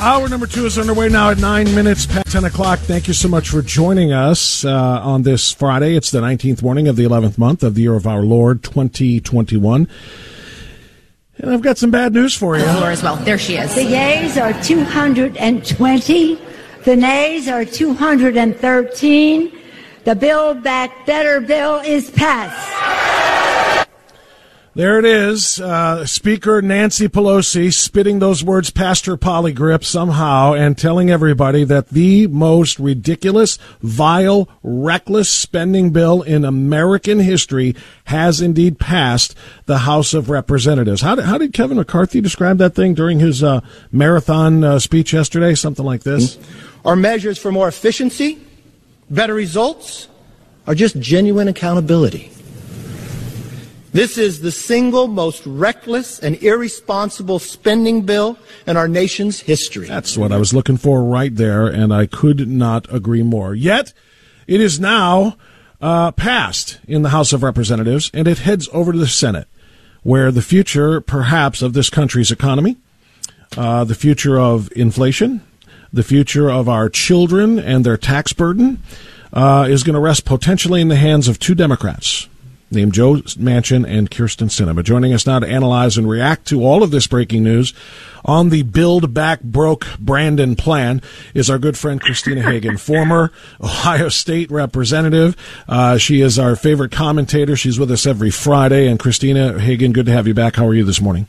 Hour number two is underway now at nine minutes past 10 o'clock. Thank you so much for joining us uh, on this Friday. It's the 19th morning of the 11th month of the year of our Lord 2021. And I've got some bad news for you. Laura as well. There she is. The yeas are 220. The nays are 213. The Build Back Better bill is passed. There it is. Uh, Speaker Nancy Pelosi spitting those words past her Poligrip somehow and telling everybody that the most ridiculous, vile, reckless spending bill in American history has indeed passed the House of Representatives. How did, how did Kevin McCarthy describe that thing during his uh, marathon uh, speech yesterday? Something like this. Our measures for more efficiency, better results, are just genuine accountability. This is the single most reckless and irresponsible spending bill in our nation's history. That's what I was looking for right there, and I could not agree more. Yet, it is now uh, passed in the House of Representatives, and it heads over to the Senate, where the future, perhaps, of this country's economy, uh, the future of inflation, the future of our children and their tax burden, uh, is going to rest potentially in the hands of two Democrats named Joe Manchin and Kyrsten Sinema, Joining us now to analyze and react to all of this breaking news on the Build Back Broke Brandon plan is our good friend Christina Hagan, former Ohio State representative. Uh, she is our favorite commentator. She's with us every Friday. And Christina Hagan, good to have you back. How are you this morning?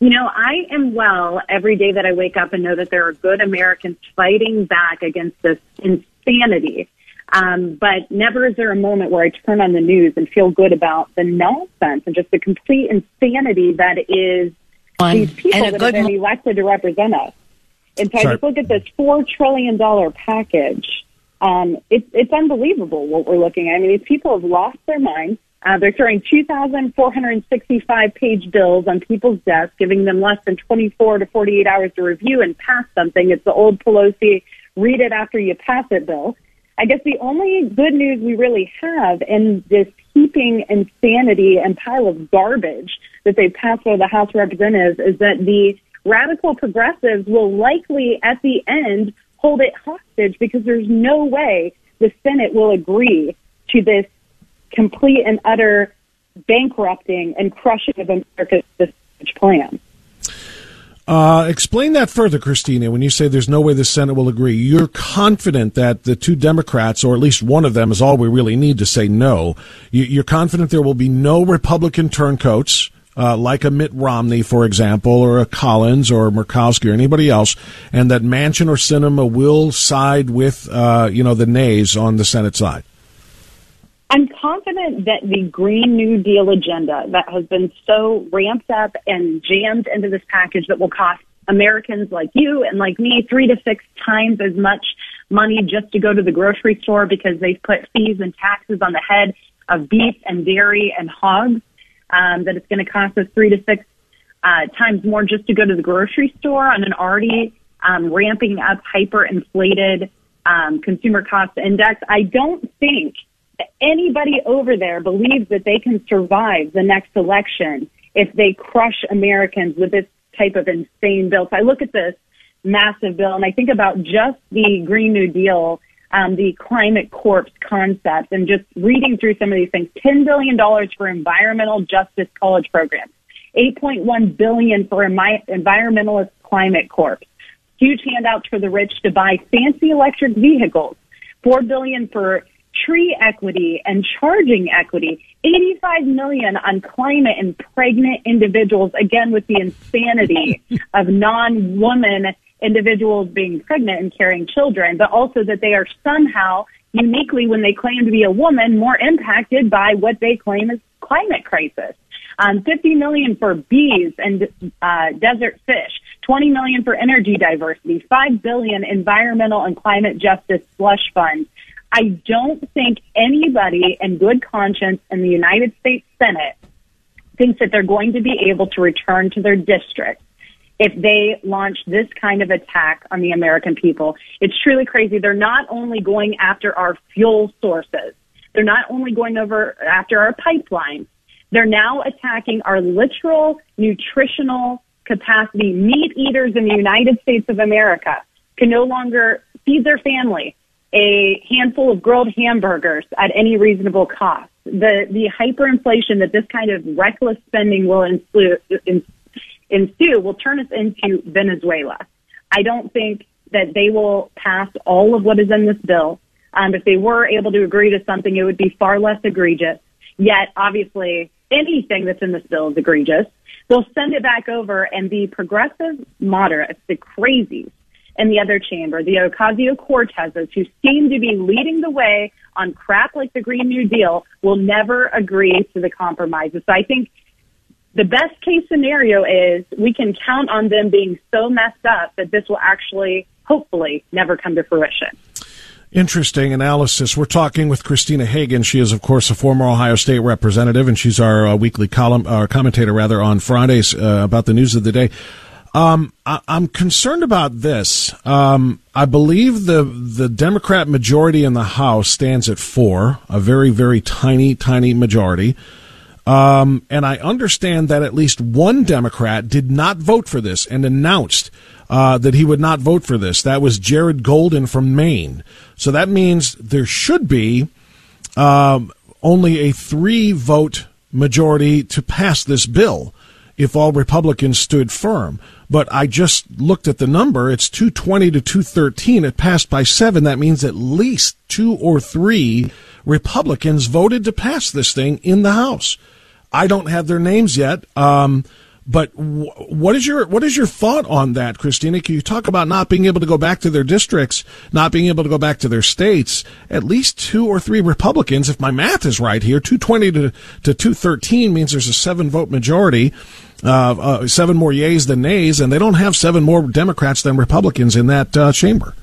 You know, I am well every day that I wake up and know that there are good Americans fighting back against this insanity um, but never is there a moment where I turn on the news and feel good about the nonsense and just the complete insanity that is these people that have been elected to represent us. And so Sorry. I just look at this four trillion dollar package. Um, it's it's unbelievable what we're looking at. I mean, these people have lost their minds. Uh, they're throwing 2,465 page bills on people's desks, giving them less than 24 to 48 hours to review and pass something. It's the old Pelosi read it after you pass it bill. I guess the only good news we really have in this heaping insanity and pile of garbage that they passed by the House of Representatives is that the radical progressives will likely at the end hold it hostage because there's no way the Senate will agree to this complete and utter bankrupting and crushing of America's plan. Uh, explain that further, Christina. When you say there's no way the Senate will agree, you're confident that the two Democrats, or at least one of them, is all we really need to say no. You're confident there will be no Republican turncoats uh, like a Mitt Romney, for example, or a Collins or Murkowski or anybody else, and that Manchin or Sinema will side with, uh, you know, the nays on the Senate side? I'm confident that the Green New Deal agenda that has been so ramped up and jammed into this package that will cost Americans like you and like me three to six times as much money just to go to the grocery store because they've put fees and taxes on the head of beef and dairy and hogs, um, that it's going to cost us three to six uh, times more just to go to the grocery store on an already um, ramping up hyperinflated um, consumer cost index. I don't think anybody over there believes that they can survive the next election if they crush Americans with this type of insane bill. So I look at this massive bill and I think about just the Green New Deal, um, the climate corps concept and just reading through some of these things. $10 billion for environmental justice college programs. 8.1 billion for environmentalist climate corps. Huge handouts for the rich to buy fancy electric vehicles. 4 billion for tree equity and charging equity, 85 million on climate and pregnant individuals, again with the insanity of non-woman individuals being pregnant and carrying children, but also that they are somehow uniquely when they claim to be a woman more impacted by what they claim is climate crisis. Um, 50 million for bees and uh, desert fish, 20 million for energy diversity, 5 billion environmental and climate justice slush funds, I don't think anybody in good conscience in the United States Senate thinks that they're going to be able to return to their district if they launch this kind of attack on the American people. It's truly crazy. They're not only going after our fuel sources, they're not only going over after our pipelines, they're now attacking our literal nutritional capacity. Meat eaters in the United States of America can no longer feed their family a handful of grilled hamburgers at any reasonable cost. The the hyperinflation that this kind of reckless spending will ensue, will turn us into Venezuela. I don't think that they will pass all of what is in this bill. Um, if they were able to agree to something, it would be far less egregious. Yet, obviously, anything that's in this bill is egregious. They'll send it back over, and the progressive moderates, the crazies, in the other chamber, the Ocasio Cortezes, who seem to be leading the way on crap like the Green New Deal, will never agree to the compromises. So I think the best case scenario is we can count on them being so messed up that this will actually, hopefully, never come to fruition. Interesting analysis. We're talking with Christina Hagan. She is, of course, a former Ohio State representative, and she's our uh, weekly column, our commentator, rather, on Fridays uh, about the news of the day. Um, I, am concerned about this. Um, I believe the the Democrat majority in the House stands at four, a very very tiny tiny majority. Um, and I understand that at least one Democrat did not vote for this and announced uh, that he would not vote for this. That was Jared Golden from Maine. So that means there should be um, only a three vote majority to pass this bill if all Republicans stood firm. But I just looked at the number. It's 220 to 213. It passed by seven. That means at least two or three Republicans voted to pass this thing in the House. I don't have their names yet. Um, but what is your what is your thought on that, Christina? Can you talk about not being able to go back to their districts, not being able to go back to their states? At least two or three Republicans, if my math is right here, two twenty to to two thirteen means there's a seven vote majority uh, uh, seven more yays than nays, and they don't have seven more Democrats than Republicans in that uh, chamber.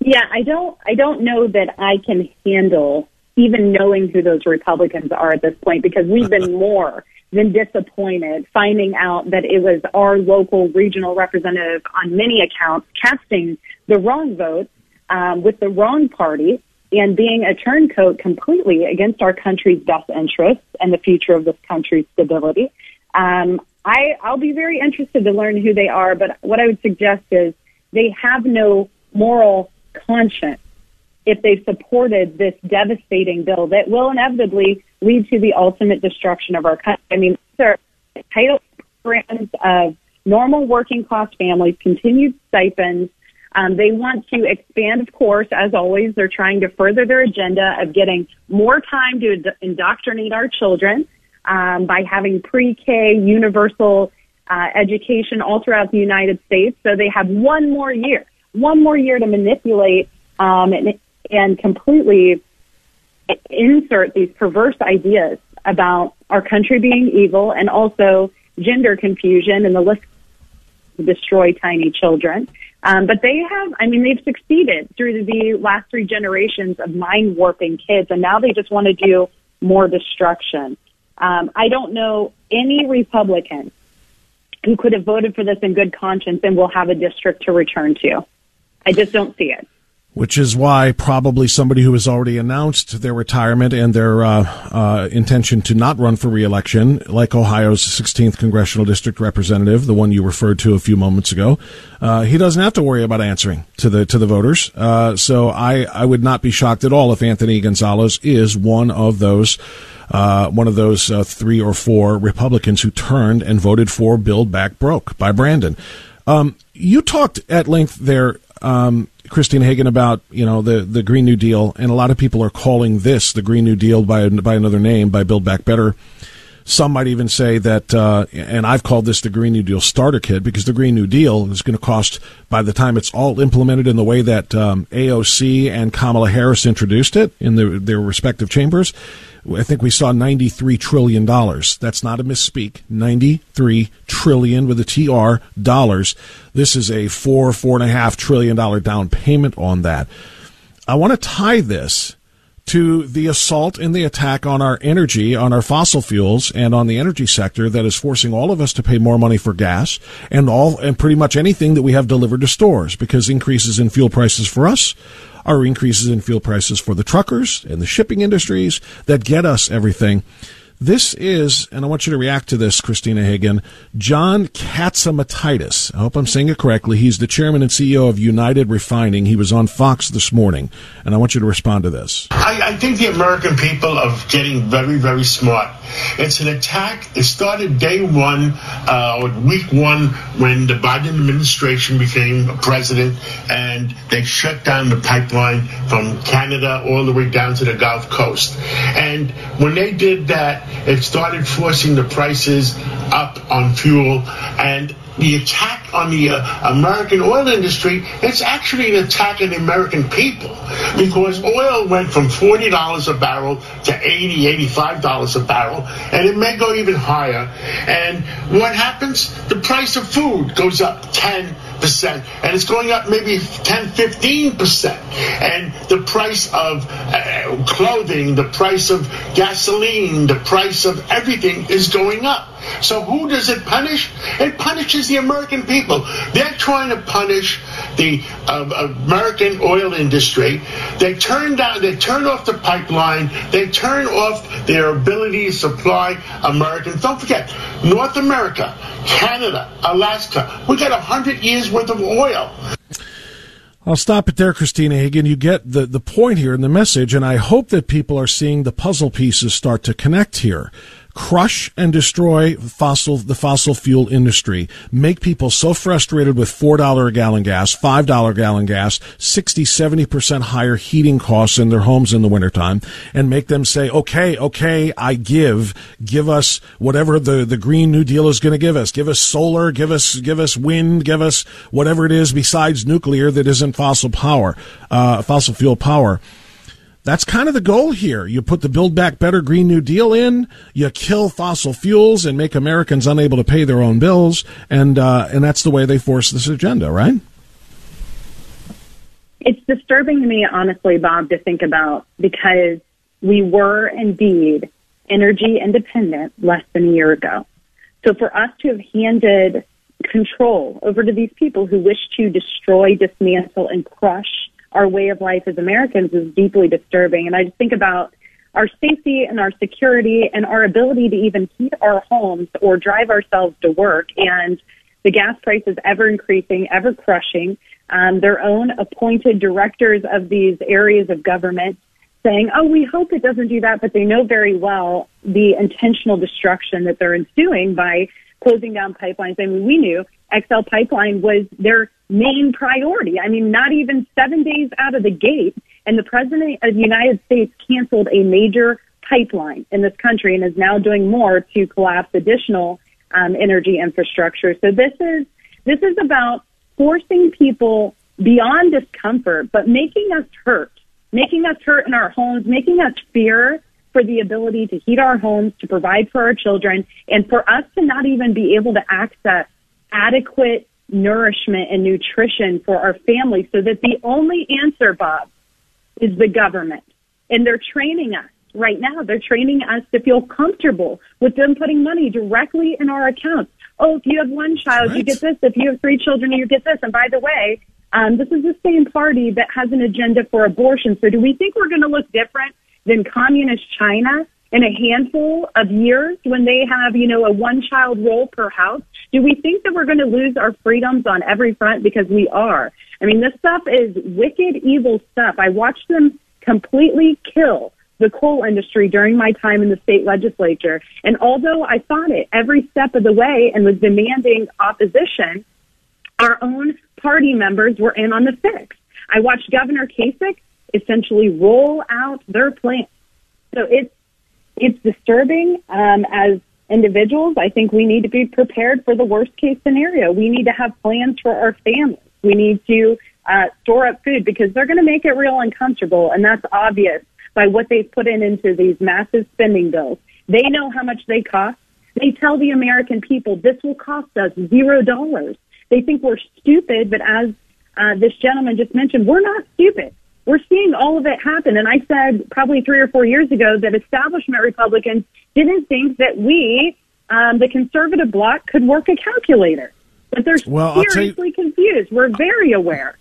Yeah, I don't. I don't know that I can handle even knowing who those Republicans are at this point because we've been more than disappointed finding out that it was our local regional representative on many accounts casting the wrong vote um, with the wrong party and being a turncoat completely against our country's best interests and the future of this country's stability. Um, I, I'll be very interested to learn who they are, but what I would suggest is they have no moral conscience if they supported this devastating bill that will inevitably lead to the ultimate destruction of our country. I mean, there are title programs of normal working class families, continued stipends. Um, they want to expand, of course, as always. They're trying to further their agenda of getting more time to indoctrinate our children um, by having pre-K universal uh, education all throughout the United States. So they have one more year, one more year to manipulate um, and, and completely insert these perverse ideas about our country being evil and also gender confusion and the list to destroy tiny children. Um, but they have, I mean, they've succeeded through the last three generations of mind warping kids, and now they just want to do more destruction. Um, I don't know any Republican who could have voted for this in good conscience and will have a district to return to. I just don't see it which is why probably somebody who has already announced their retirement and their uh, uh, intention to not run for reelection, like Ohio's 16th congressional district representative, the one you referred to a few moments ago, uh, he doesn't have to worry about answering to the to the voters. Uh, so I I would not be shocked at all if Anthony Gonzalez is one of those. Uh, one of those uh, three or four Republicans who turned and voted for Build Back Broke by Brandon. Um, you talked at length there um, Christine Hagan about you know the the Green New Deal, and a lot of people are calling this the Green New Deal by by another name, by Build Back Better. Some might even say that, uh, and I've called this the Green New Deal starter kit because the Green New Deal is going to cost, by the time it's all implemented in the way that um, AOC and Kamala Harris introduced it in the, their respective chambers, I think we saw $93 trillion. That's not a misspeak. 93 trillion with a TR dollars. This is a four, four and a half trillion dollar down payment on that. I want to tie this to the assault and the attack on our energy, on our fossil fuels, and on the energy sector that is forcing all of us to pay more money for gas and all and pretty much anything that we have delivered to stores because increases in fuel prices for us are increases in fuel prices for the truckers and the shipping industries that get us everything. This is, and I want you to react to this, Christina Hagan, John Catsimatidis. I hope I'm saying it correctly. He's the chairman and CEO of United Refining. He was on Fox this morning, and I want you to respond to this. I, I think the American people are getting very, very smart. It's an attack. It started day one, uh, week one, when the Biden administration became president, and they shut down the pipeline from Canada all the way down to the Gulf Coast. And when they did that, it started forcing the prices up on fuel and the attack on the uh, American oil industry, it's actually an attack on the American people because oil went from $40 a barrel to $80, $85 a barrel, and it may go even higher. And what happens? The price of food goes up 10 percent. And it's going up maybe 10 15 percent. And the price of uh, clothing the price of gasoline the price of everything is going up. So who does it punish? It punishes the american people. They're trying to punish the uh, american oil industry. They turn down they turn off the pipeline. They turn off their ability to supply americans. Don't forget north america canada alaska. We got 100 years worth of oil. I'll stop it there, Christina Hagan. You get the, the point here in the message, and I hope that people are seeing the puzzle pieces start to connect here crush and destroy fossil the fossil fuel industry. Make people so frustrated with $4 a gallon gas $5 a gallon gas 60 70% higher heating costs in their homes in the wintertime and make them say okay okay i give give us whatever the, the green new deal is going to give us. Give us solar give us give us wind give us whatever it is besides nuclear that isn't fossil power uh, fossil fuel power that's kind of the goal here. You put the Build Back Better Green New Deal in, you kill fossil fuels and make Americans unable to pay their own bills, and uh, and that's the way they force this agenda, right? It's disturbing to me, honestly, Bob, to think about because we were indeed energy independent less than a year ago. So for us to have handed control over to these people who wish to destroy, dismantle, and crush our way of life as Americans is deeply disturbing. And I just think about our safety and our security and our ability to even heat our homes or drive ourselves to work. And the gas prices ever increasing, ever crushing. Um, their own appointed directors of these areas of government saying, oh, we hope it doesn't do that, but they know very well the intentional destruction that they're ensuing by closing down pipelines. I mean, we knew XL Pipeline was their main priority. I mean, not even seven days out of the gate, and the President of the United States canceled a major pipeline in this country and is now doing more to collapse additional um, energy infrastructure. So this is this is about forcing people beyond discomfort, but making us hurt, making us hurt in our homes, making us fear for the ability to heat our homes, to provide for our children, and for us to not even be able to access adequate nourishment and nutrition for our families so that the only answer, Bob, is the government. And they're training us right now. They're training us to feel comfortable with them putting money directly in our accounts. Oh, if you have one child, right. you get this. If you have three children, you get this. And by the way, um, this is the same party that has an agenda for abortion. So do we think we're going to look different than communist China in a handful of years when they have, you know, a one child rule per house? Do we think that we're going to lose our freedoms on every front? Because we are. I mean, this stuff is wicked, evil stuff. I watched them completely kill the coal industry during my time in the state legislature. And although I fought it every step of the way and was demanding opposition, our own party members were in on the fix. I watched Governor Kasich essentially roll out their plan. So it's it's disturbing um, as individuals. I think we need to be prepared for the worst case scenario. We need to have plans for our families. We need to uh, store up food because they're going to make it real uncomfortable, and that's obvious by what they've put in into these massive spending bills. They know how much they cost. They tell the American people this will cost us zero dollars. They think we're stupid, but as uh, this gentleman just mentioned, we're not stupid. We're seeing all of it happen. And I said probably three or four years ago that establishment Republicans didn't think that we, um, the conservative bloc, could work a calculator. But they're well, seriously you, confused. We're very aware.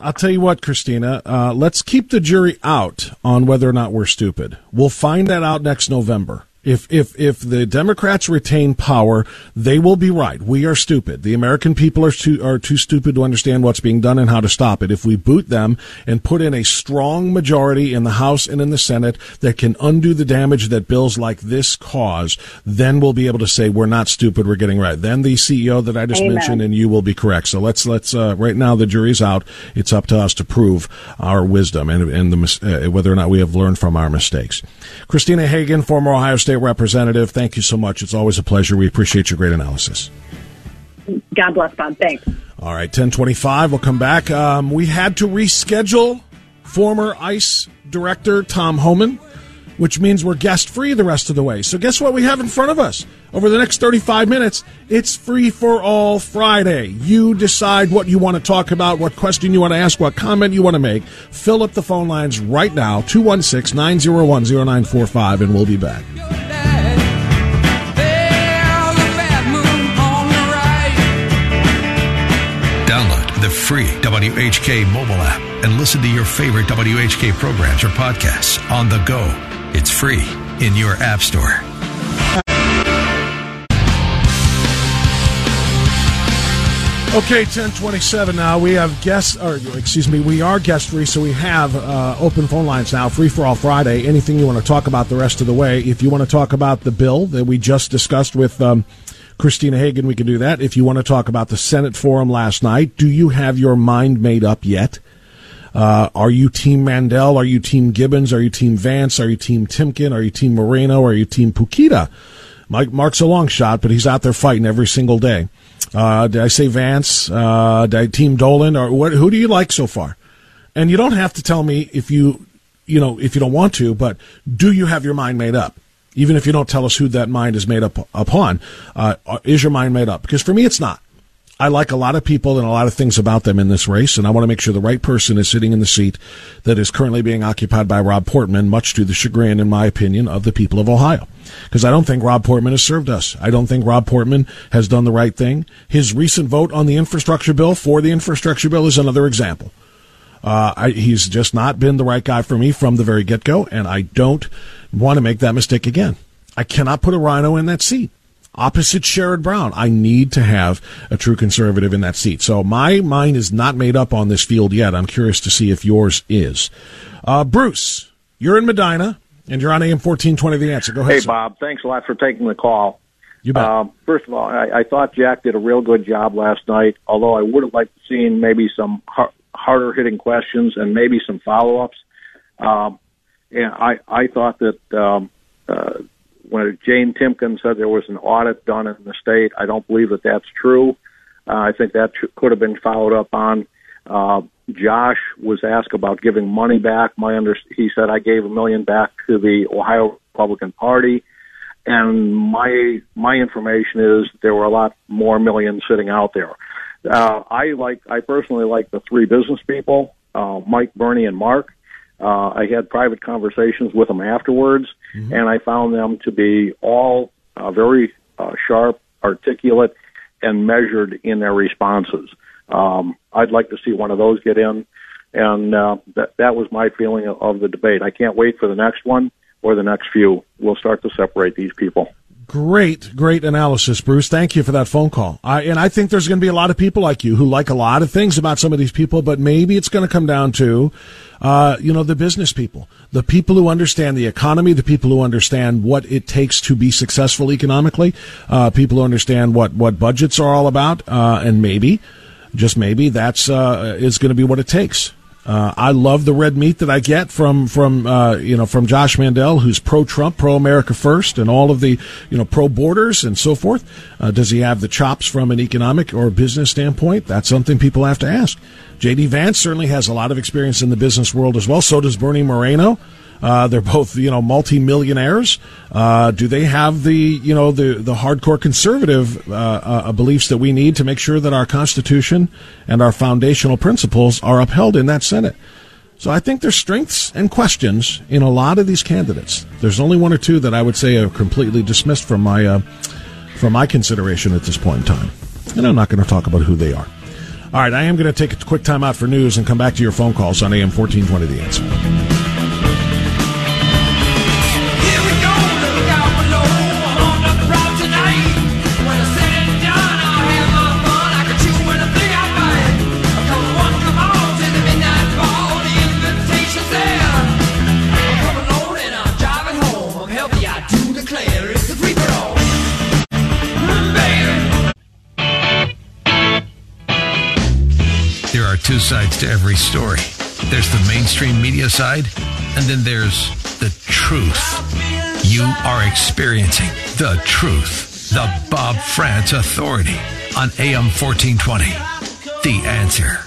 I'll tell you what, Christina. Uh, let's keep the jury out on whether or not we're stupid. We'll find that out next November. If if if the Democrats retain power, they will be right. We are stupid. The American people are too are too stupid to understand what's being done and how to stop it. If we boot them and put in a strong majority in the House and in the Senate that can undo the damage that bills like this cause, then we'll be able to say we're not stupid. We're getting right. Then the CEO that I just Amen. mentioned and you will be correct. So let's let's uh, right now the jury's out. It's up to us to prove our wisdom and and the, uh, whether or not we have learned from our mistakes. Christina Hagan, former Ohio State State Representative, thank you so much. It's always a pleasure. We appreciate your great analysis. God bless, Bob. Thanks. All right, 1025. We'll come back. Um, we had to reschedule former ICE Director Tom Homan which means we're guest free the rest of the way. So, guess what we have in front of us? Over the next 35 minutes, it's free for all Friday. You decide what you want to talk about, what question you want to ask, what comment you want to make. Fill up the phone lines right now 216 901 0945, and we'll be back. Free WHK mobile app and listen to your favorite WHK programs or podcasts on the go it's free in your App Store. Okay, 1027 now. We have guests, or excuse me, we are guest free, so we have uh, open phone lines now, free for all Friday. Anything you want to talk about the rest of the way. If you want to talk about the bill that we just discussed with um, Christina Hagan, we can do that. If you want to talk about the Senate forum last night, do you have your mind made up yet? Uh, are you Team Mandel? Are you Team Gibbons? Are you Team Vance? Are you Team Timken? Are you Team Moreno? Are you Team Pukita? Mike Mark's a long shot, but he's out there fighting every single day. Uh, did I say Vance? Uh, did I Team Dolan? Or what, who do you like so far? And you don't have to tell me if you, you know, if you don't want to, but do you have your mind made up? Even if you don't tell us who that mind is made up upon, uh, is your mind made up? Because for me, it's not. I like a lot of people and a lot of things about them in this race, and I want to make sure the right person is sitting in the seat that is currently being occupied by Rob Portman, much to the chagrin, in my opinion, of the people of Ohio. Because I don't think Rob Portman has served us. I don't think Rob Portman has done the right thing. His recent vote on the infrastructure bill for the infrastructure bill is another example. Uh, I, he's just not been the right guy for me from the very get go, and I don't want to make that mistake again. I cannot put a rhino in that seat opposite Sherrod Brown. I need to have a true conservative in that seat. So my mind is not made up on this field yet. I'm curious to see if yours is. Uh, Bruce, you're in Medina and you're on AM 1420 The Answer. Go ahead. Hey, sir. Bob. Thanks a lot for taking the call. You bet. Uh, first of all, I, I thought Jack did a real good job last night, although I would have liked to seen maybe some har- harder hitting questions and maybe some follow ups. Um, and I, I thought that um, when Jane Timken said there was an audit done in the state, I don't believe that that's true. Uh, I think that sh- could have been followed up on. Uh, Josh was asked about giving money back. My under he said I gave a million back to the Ohio Republican Party, and my my information is there were a lot more millions sitting out there. Uh, I like I personally like the three business people, uh, Mike, Bernie, and Mark. Uh, I had private conversations with them afterwards, mm-hmm. and I found them to be all uh, very uh, sharp, articulate, and measured in their responses. Um, I'd like to see one of those get in, and uh, that that was my feeling of, of the debate. I can't wait for the next one or the next few. We'll start to separate these people. Great, great analysis, Bruce. Thank you for that phone call. I, and I think there's going to be a lot of people like you who like a lot of things about some of these people, but maybe it's going to come down to, uh, you know, the business people, the people who understand the economy, the people who understand what it takes to be successful economically, uh, people who understand what, what budgets are all about, uh, and maybe, just maybe, that's uh, is going to be what it takes. Uh, I love the red meat that I get from from uh, you know from Josh Mandel, who's pro Trump, pro America first, and all of the you know pro borders and so forth. Uh, does he have the chops from an economic or business standpoint? That's something people have to ask. J.D. Vance certainly has a lot of experience in the business world as well. So does Bernie Moreno. Uh, they're both, you know, multimillionaires. Uh, do they have the, you know, the the hardcore conservative uh, uh, beliefs that we need to make sure that our Constitution and our foundational principles are upheld in that Senate? So I think there's strengths and questions in a lot of these candidates. There's only one or two that I would say are completely dismissed from my uh, from my consideration at this point in time, and I'm not going to talk about who they are. All right, I am going to take a quick time out for news and come back to your phone calls on AM 1420 The Answer. Two sides to every story. There's the mainstream media side, and then there's the truth. You are experiencing the truth. The Bob Frantz Authority on AM 1420. The answer.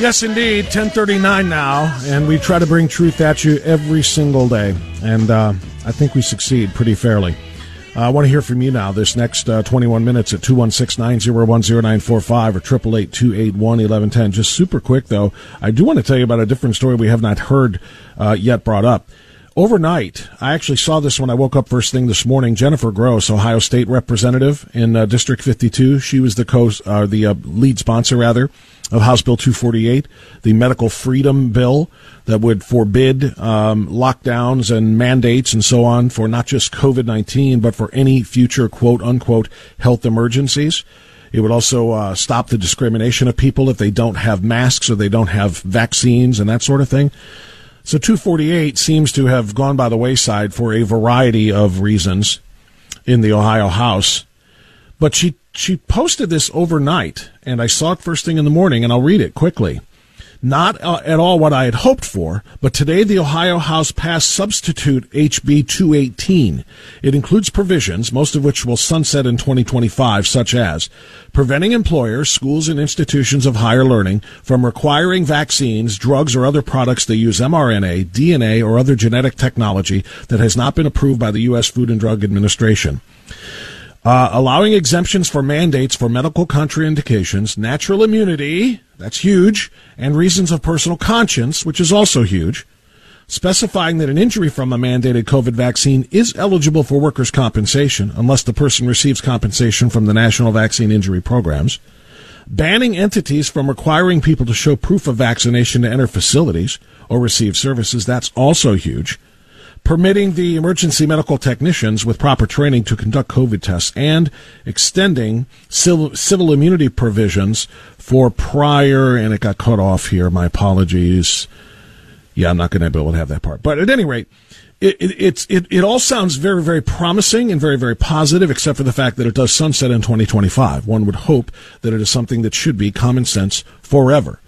Yes, indeed. 1039 now, and we try to bring truth at you every single day. And uh, I think we succeed pretty fairly. Uh, I want to hear from you now this next uh, 21 minutes at 216 901 0945 or 888 281 1110. Just super quick, though, I do want to tell you about a different story we have not heard uh, yet brought up. Overnight, I actually saw this when I woke up first thing this morning. Jennifer Gross, Ohio State representative in uh, District 52, she was the co uh, the uh, lead sponsor rather of House Bill 248, the medical freedom bill that would forbid um, lockdowns and mandates and so on for not just COVID 19, but for any future quote unquote health emergencies. It would also uh, stop the discrimination of people if they don't have masks or they don't have vaccines and that sort of thing. So 248 seems to have gone by the wayside for a variety of reasons in the Ohio House. But she she posted this overnight, and I saw it first thing in the morning, and I'll read it quickly. Not uh, at all what I had hoped for, but today the Ohio House passed substitute HB 218. It includes provisions, most of which will sunset in 2025, such as preventing employers, schools, and institutions of higher learning from requiring vaccines, drugs, or other products that use mRNA, DNA, or other genetic technology that has not been approved by the U.S. Food and Drug Administration. Uh, allowing exemptions for mandates for medical contraindications, natural immunity, that's huge, and reasons of personal conscience, which is also huge. Specifying that an injury from a mandated COVID vaccine is eligible for workers' compensation unless the person receives compensation from the National Vaccine Injury Programs. Banning entities from requiring people to show proof of vaccination to enter facilities or receive services, that's also huge permitting the emergency medical technicians with proper training to conduct COVID tests, and extending civil, civil immunity provisions for prior, and it got cut off here. My apologies. Yeah, I'm not going to be able to have that part. But at any rate, it, it, it, it all sounds very, very promising and very, very positive, except for the fact that it does sunset in 2025. One would hope that it is something that should be common sense forever.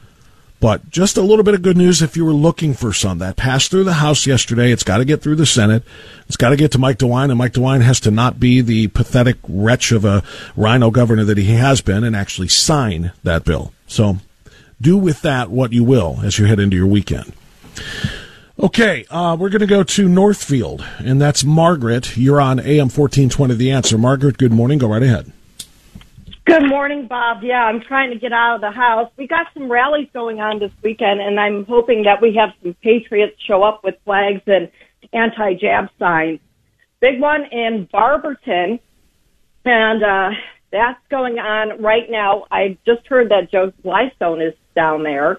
But just a little bit of good news if you were looking for some. That passed through the House yesterday. It's got to get through the Senate. It's got to get to Mike DeWine, and Mike DeWine has to not be the pathetic wretch of a rhino governor that he has been and actually sign that bill. So do with that what you will as you head into your weekend. Okay, uh, we're going to go to Northfield, and that's Margaret. You're on AM 1420 The Answer. Margaret, good morning. Go right ahead. Good morning, Bob. Yeah, I'm trying to get out of the house. We got some rallies going on this weekend, and I'm hoping that we have some patriots show up with flags and anti-jab signs. Big one in Barberton, and uh, that's going on right now. I just heard that Joe Glystone is down there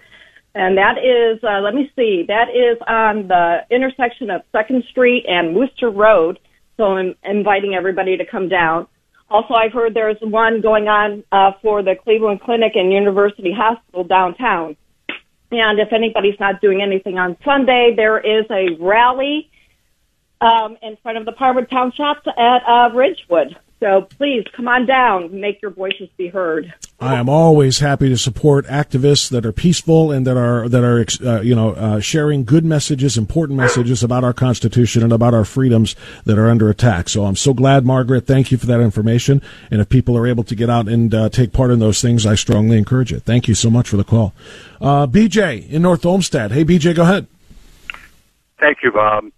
and that is, uh, let me see, that is on the intersection of Second Street and Wooster Road. So I'm inviting everybody to come down. Also, I've heard there's one going on uh, for the Cleveland Clinic and University Hospital downtown. And if anybody's not doing anything on Sunday, there is a rally um, in front of the Parma Town Shops at uh, Ridgewood. So please come on down, make your voices be heard. I am always happy to support activists that are peaceful and that are that are uh, you know uh, sharing good messages, important messages about our Constitution and about our freedoms that are under attack. So I'm so glad, Margaret. Thank you for that information. And if people are able to get out and uh, take part in those things, I strongly encourage it. Thank you so much for the call, uh, BJ in North Olmsted. Hey, BJ, go ahead. Thank you, Bob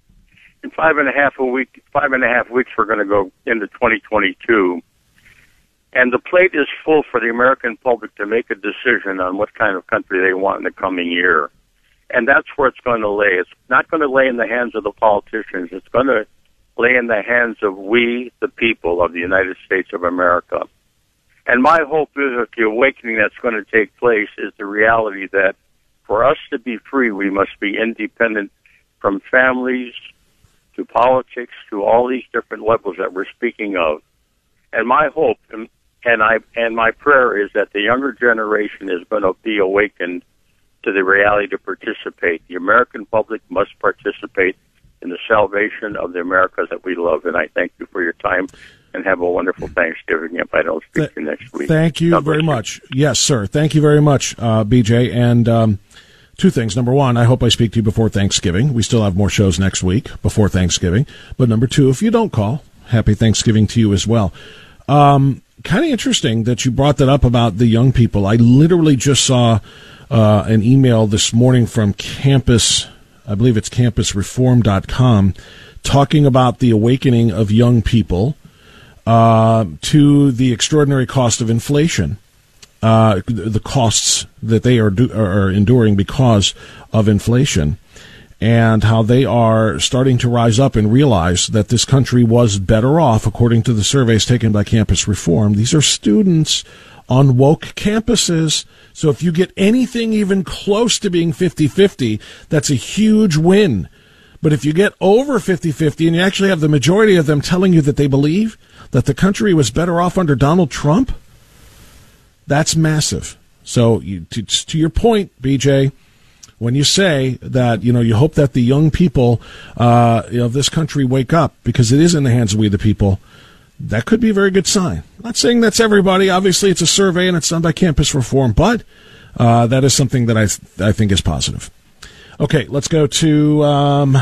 in five and a half a week, five and a half weeks, we're going to go into 2022, and the plate is full for the American public to make a decision on what kind of country they want in the coming year, and that's where it's going to lay. It's not going to lay in the hands of the politicians. It's going to lay in the hands of we, the people of the United States of America. And my hope is that the awakening that's going to take place is the reality that for us to be free, we must be independent from families, to politics, to all these different levels that we're speaking of. And my hope and, and I and my prayer is that the younger generation is going to be awakened to the reality to participate. The American public must participate in the salvation of the America that we love. And I thank you for your time and have a wonderful Thanksgiving if I don't speak Th- to you next week. Thank you God very much. Yes, sir. Thank you very much, uh, BJ. And um, two things. Number one, I hope I speak to you before Thanksgiving. We still have more shows next week before Thanksgiving. But number two, if you don't call, happy Thanksgiving to you as well. Um, kind of interesting that you brought that up about the young people. I literally just saw uh, an email this morning from campus, I believe it's campusreform.com, talking about the awakening of young people uh, to the extraordinary cost of inflation uh, the costs that they are, do, are enduring because of inflation and how they are starting to rise up and realize that this country was better off, according to the surveys taken by Campus Reform. These are students on woke campuses. So if you get anything even close to being 50 50, that's a huge win. But if you get over 50 50 and you actually have the majority of them telling you that they believe that the country was better off under Donald Trump, that's massive. So you, to, to, your point, BJ, when you say that you know you hope that the young people uh, of this country wake up because it is in the hands of we the people, that could be a very good sign. I'm not saying that's everybody. Obviously, it's a survey and it's done by Campus Reform, but uh, that is something that I th- I think is positive. Okay, let's go to um,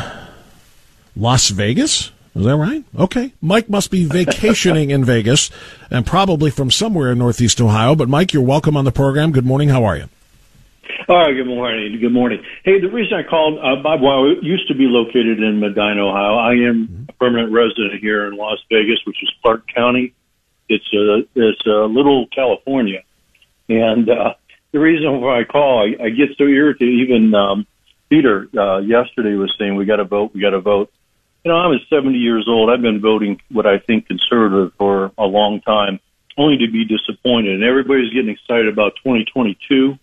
Las Vegas. Is that right? Okay. Mike must be vacationing in Vegas and probably from somewhere in Northeast Ohio. But Mike, you're welcome on the program. Good morning. How are you? Oh, good morning. Good morning. Hey, the reason I called, uh, Bob, I used to be located in Medina, Ohio. I am a permanent resident here in Las Vegas, which is Clark County. It's a, it's a little California. And, uh, the reason why I call, I, I get so irritated. Even, um, Peter, uh, yesterday was saying, we got to vote, we got to vote you know, I'm 70 years old. I've been voting what I think conservative for a long time, only to be disappointed. And everybody's getting excited about 2022.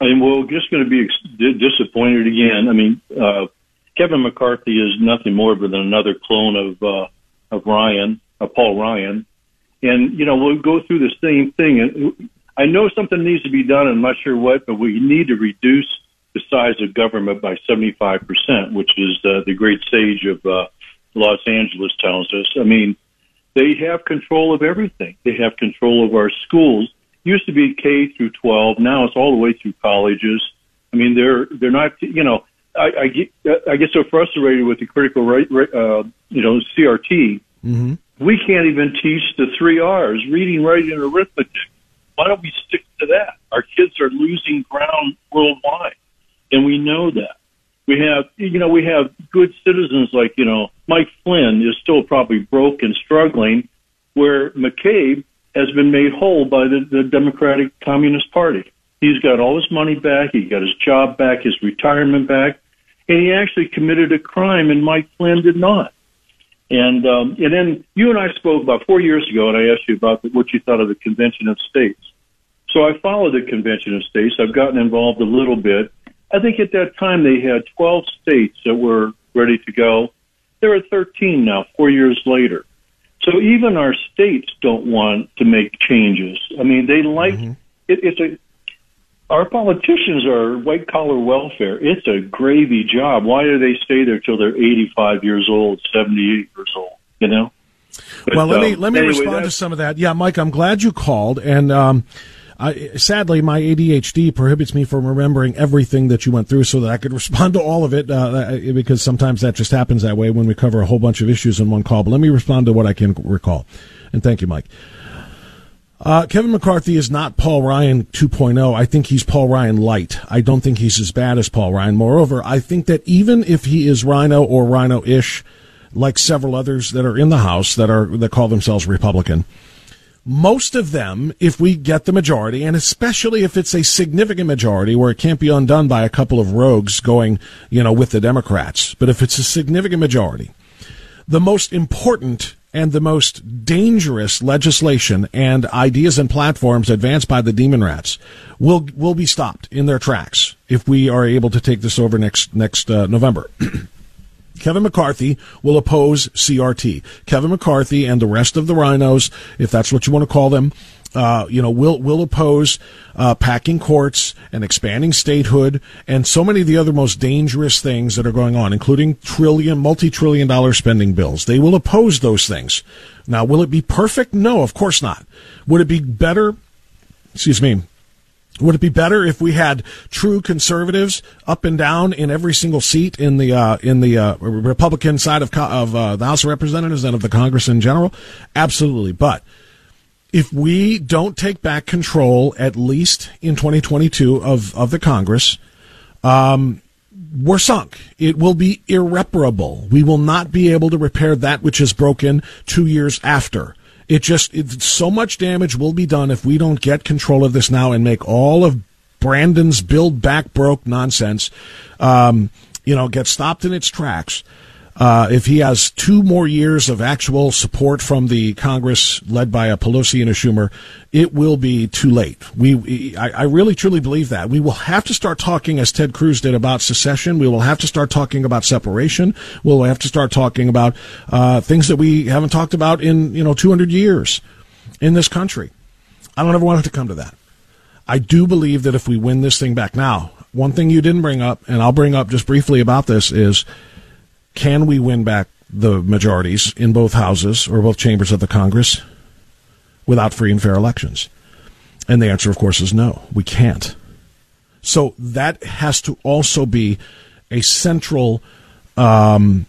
And we're just going to be ex- disappointed again. I mean, uh, Kevin McCarthy is nothing more than another clone of, uh, of Ryan, uh, Paul Ryan. And, you know, we'll go through the same thing. And I know something needs to be done. I'm not sure what, but we need to reduce the size of government by 75%, which is uh, the great sage of uh, Los Angeles tells us. I mean, they have control of everything. They have control of our schools. Used to be K through 12. Now it's all the way through colleges. I mean, they're they're not. You know, I, I get I get so frustrated with the critical rate, uh, you know, CRT. Mm-hmm. We can't even teach the three R's: reading, writing, and arithmetic. Why don't we stick to that? Our kids are losing ground worldwide, and we know that. We have, you know, we have good citizens like, you know, Mike Flynn is still probably broke and struggling, where McCabe has been made whole by the, the Democratic Communist Party. He's got all his money back, he got his job back, his retirement back, and he actually committed a crime, and Mike Flynn did not. And um, and then you and I spoke about four years ago, and I asked you about what you thought of the Convention of States. So I followed the Convention of States. I've gotten involved a little bit. I think at that time they had 12 states that were ready to go. There are 13 now, four years later. So even our states don't want to make changes. I mean, they like Mm-hmm. it, it's a. Our politicians are white collar welfare. It's a gravy job. Why do they stay there till they're 85 years old, 78 years old? You know. But, well, let me um, let me anyway, respond to some of that. Yeah, Mike, I'm glad you called, and um, I, sadly, my ADHD prohibits me from remembering everything that you went through, so that I could respond to all of it. Uh, because sometimes that just happens that way when we cover a whole bunch of issues in one call. But let me respond to what I can recall, and thank you, Mike. Uh, Kevin McCarthy is not Paul Ryan 2.0. I think he's Paul Ryan light. I don't think he's as bad as Paul Ryan. Moreover, I think that even if he is Rhino or Rhino-ish, like several others that are in the House that are that call themselves Republican, most of them, if we get the majority, and especially if it's a significant majority where it can't be undone by a couple of rogues going, you know, with the Democrats, but if it's a significant majority, the most important and the most dangerous legislation and ideas and platforms advanced by the demon rats will will be stopped in their tracks if we are able to take this over next next uh, November. Kevin McCarthy will oppose CRT. Kevin McCarthy and the rest of the rhinos, if that's what you want to call them, uh, you know, will will oppose uh, packing courts and expanding statehood and so many of the other most dangerous things that are going on, including trillion, multi-trillion dollar spending bills. They will oppose those things. Now, will it be perfect? No, of course not. Would it be better? Excuse me. Would it be better if we had true conservatives up and down in every single seat in the uh, in the uh, Republican side of of uh, the House of Representatives and of the Congress in general? Absolutely, but if we don't take back control, at least in 2022 of of the Congress, um, we're sunk. It will be irreparable. We will not be able to repair that which is broken two years after. It just it, so much damage will be done if we don't get control of this now and make all of Brandon's build back broke nonsense, um, you know, get stopped in its tracks. Uh, if he has two more years of actual support from the Congress led by a Pelosi and a Schumer, it will be too late. We, we I, I really truly believe that we will have to start talking, as Ted Cruz did, about secession. We will have to start talking about separation. We'll have to start talking about uh, things that we haven't talked about in you know 200 years in this country. I don't ever want to come to that. I do believe that if we win this thing back now, one thing you didn't bring up, and I'll bring up just briefly about this is can we win back the majorities in both houses or both chambers of the Congress without free and fair elections? And the answer, of course, is no. We can't. So that has to also be a central, um,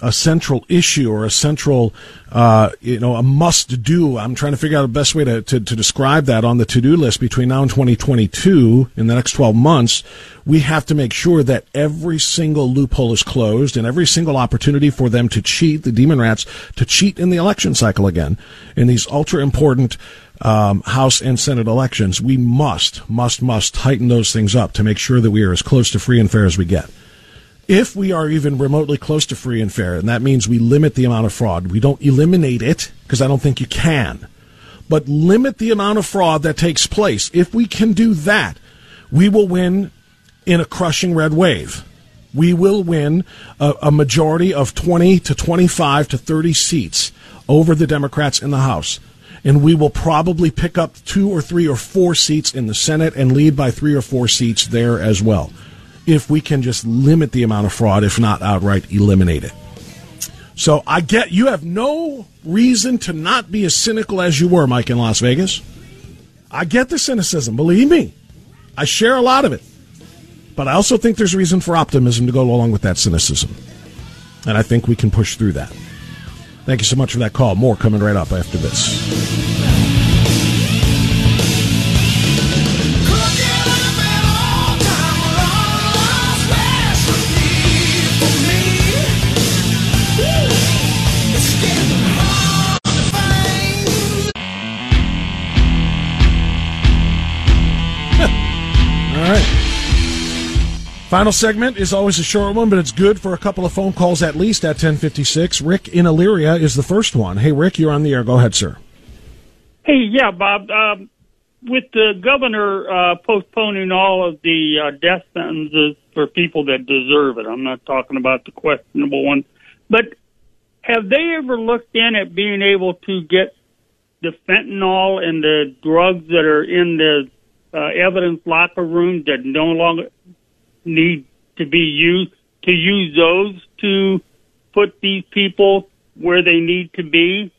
a central issue or a central, uh, you know, a must do. I'm trying to figure out the best way to, to, to describe that on the to do list between now and 2022 in the next 12 months. We have to make sure that every single loophole is closed and every single opportunity for them to cheat, the demon rats, to cheat in the election cycle again in these ultra important um, House and Senate elections. We must, must, must tighten those things up to make sure that we are as close to free and fair as we get if we are even remotely close to free and fair, and that means we limit the amount of fraud, we don't eliminate it, because I don't think you can, but limit the amount of fraud that takes place. If we can do that, we will win in a crushing red wave. We will win a, a majority of 20 to 25 to 30 seats over the Democrats in the House. And we will probably pick up two or three or four seats in the Senate and lead by three or four seats there as well if we can just limit the amount of fraud, if not outright eliminate it. So I get you have no reason to not be as cynical as you were, Mike, in Las Vegas. I get the cynicism, believe me. I share a lot of it. But I also think there's reason for optimism to go along with that cynicism. And I think we can push through that. Thank you so much for that call. More coming right up after this. Final segment is always a short one, but it's good for a couple of phone calls at least at 1056. Rick in Elyria is the first one. Hey, Rick, you're on the air. Go ahead, sir. Hey, yeah, Bob. Um, with the governor uh, postponing all of the uh, death sentences for people that deserve it, I'm not talking about the questionable ones, but have they ever looked in at being able to get the fentanyl and the drugs that are in the uh, evidence locker room that no longer need to be used to use those to put these people where they need to be?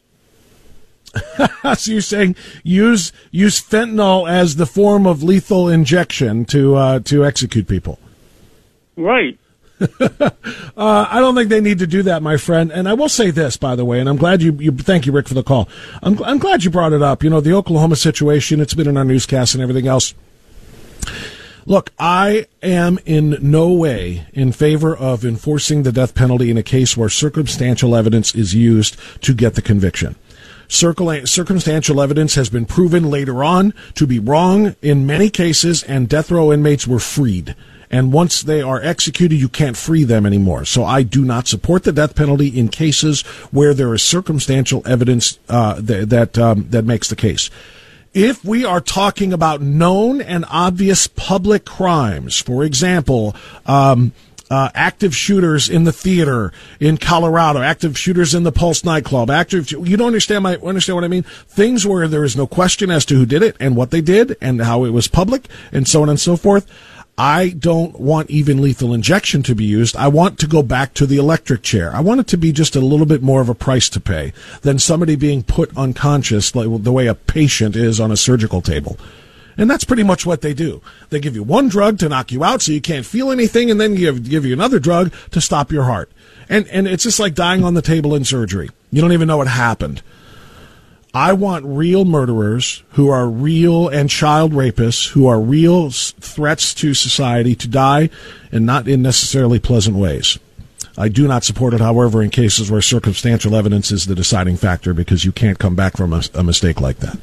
so you're saying use use fentanyl as the form of lethal injection to uh, to execute people? Right. uh, I don't think they need to do that, my friend. And I will say this, by the way, and I'm glad you, you thank you, Rick, for the call. I'm, I'm glad you brought it up. You know, the Oklahoma situation, it's been in our newscast and everything else. Look, I am in no way in favor of enforcing the death penalty in a case where circumstantial evidence is used to get the conviction. Circumstantial evidence has been proven later on to be wrong in many cases, and death row inmates were freed. And once they are executed, you can't free them anymore. So I do not support the death penalty in cases where there is circumstantial evidence uh, that that, um, that makes the case. If we are talking about known and obvious public crimes, for example, um, uh, active shooters in the theater in Colorado, active shooters in the Pulse nightclub, active. You don't understand my understand what I mean? Things where there is no question as to who did it and what they did and how it was public and so on and so forth. I don't want even lethal injection to be used. I want to go back to the electric chair. I want it to be just a little bit more of a price to pay than somebody being put unconscious like the way a patient is on a surgical table. And that's pretty much what they do. They give you one drug to knock you out so you can't feel anything, and then give, give you another drug to stop your heart. And, and it's just like dying on the table in surgery. You don't even know what happened. I want real murderers who are real and child rapists who are real threats to society to die and not in necessarily pleasant ways. I do not support it, however, in cases where circumstantial evidence is the deciding factor because you can't come back from a, a mistake like that.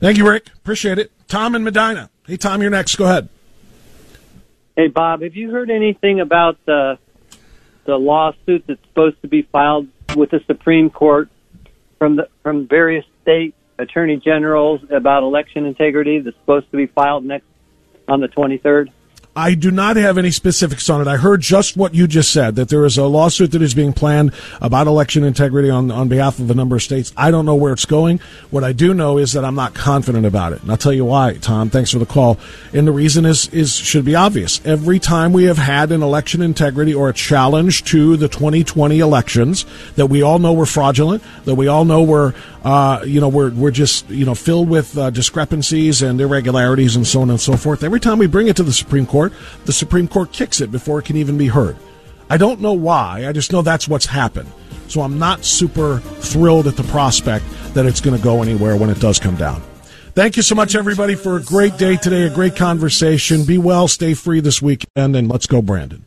Thank you, Rick. Appreciate it. Tom and Medina. Hey, Tom, you're next. Go ahead. Hey, Bob, have you heard anything about the the lawsuit that's supposed to be filed with the Supreme Court from the from various state attorney generals about election integrity that's supposed to be filed next on the 23rd? I do not have any specifics on it. I heard just what you just said that there is a lawsuit that is being planned about election integrity on on behalf of a number of states. I don't know where it's going. What I do know is that I'm not confident about it. And I'll tell you why, Tom. Thanks for the call. And the reason is is should be obvious. Every time we have had an election integrity or a challenge to the 2020 elections that we all know were fraudulent, that we all know were uh, you know we're we're just you know filled with uh, discrepancies and irregularities and so on and so forth. Every time we bring it to the Supreme Court Court, the Supreme Court kicks it before it can even be heard. I don't know why. I just know that's what's happened. So I'm not super thrilled at the prospect that it's going to go anywhere when it does come down. Thank you so much, everybody, for a great day today, a great conversation. Be well, stay free this weekend, and let's go, Brandon.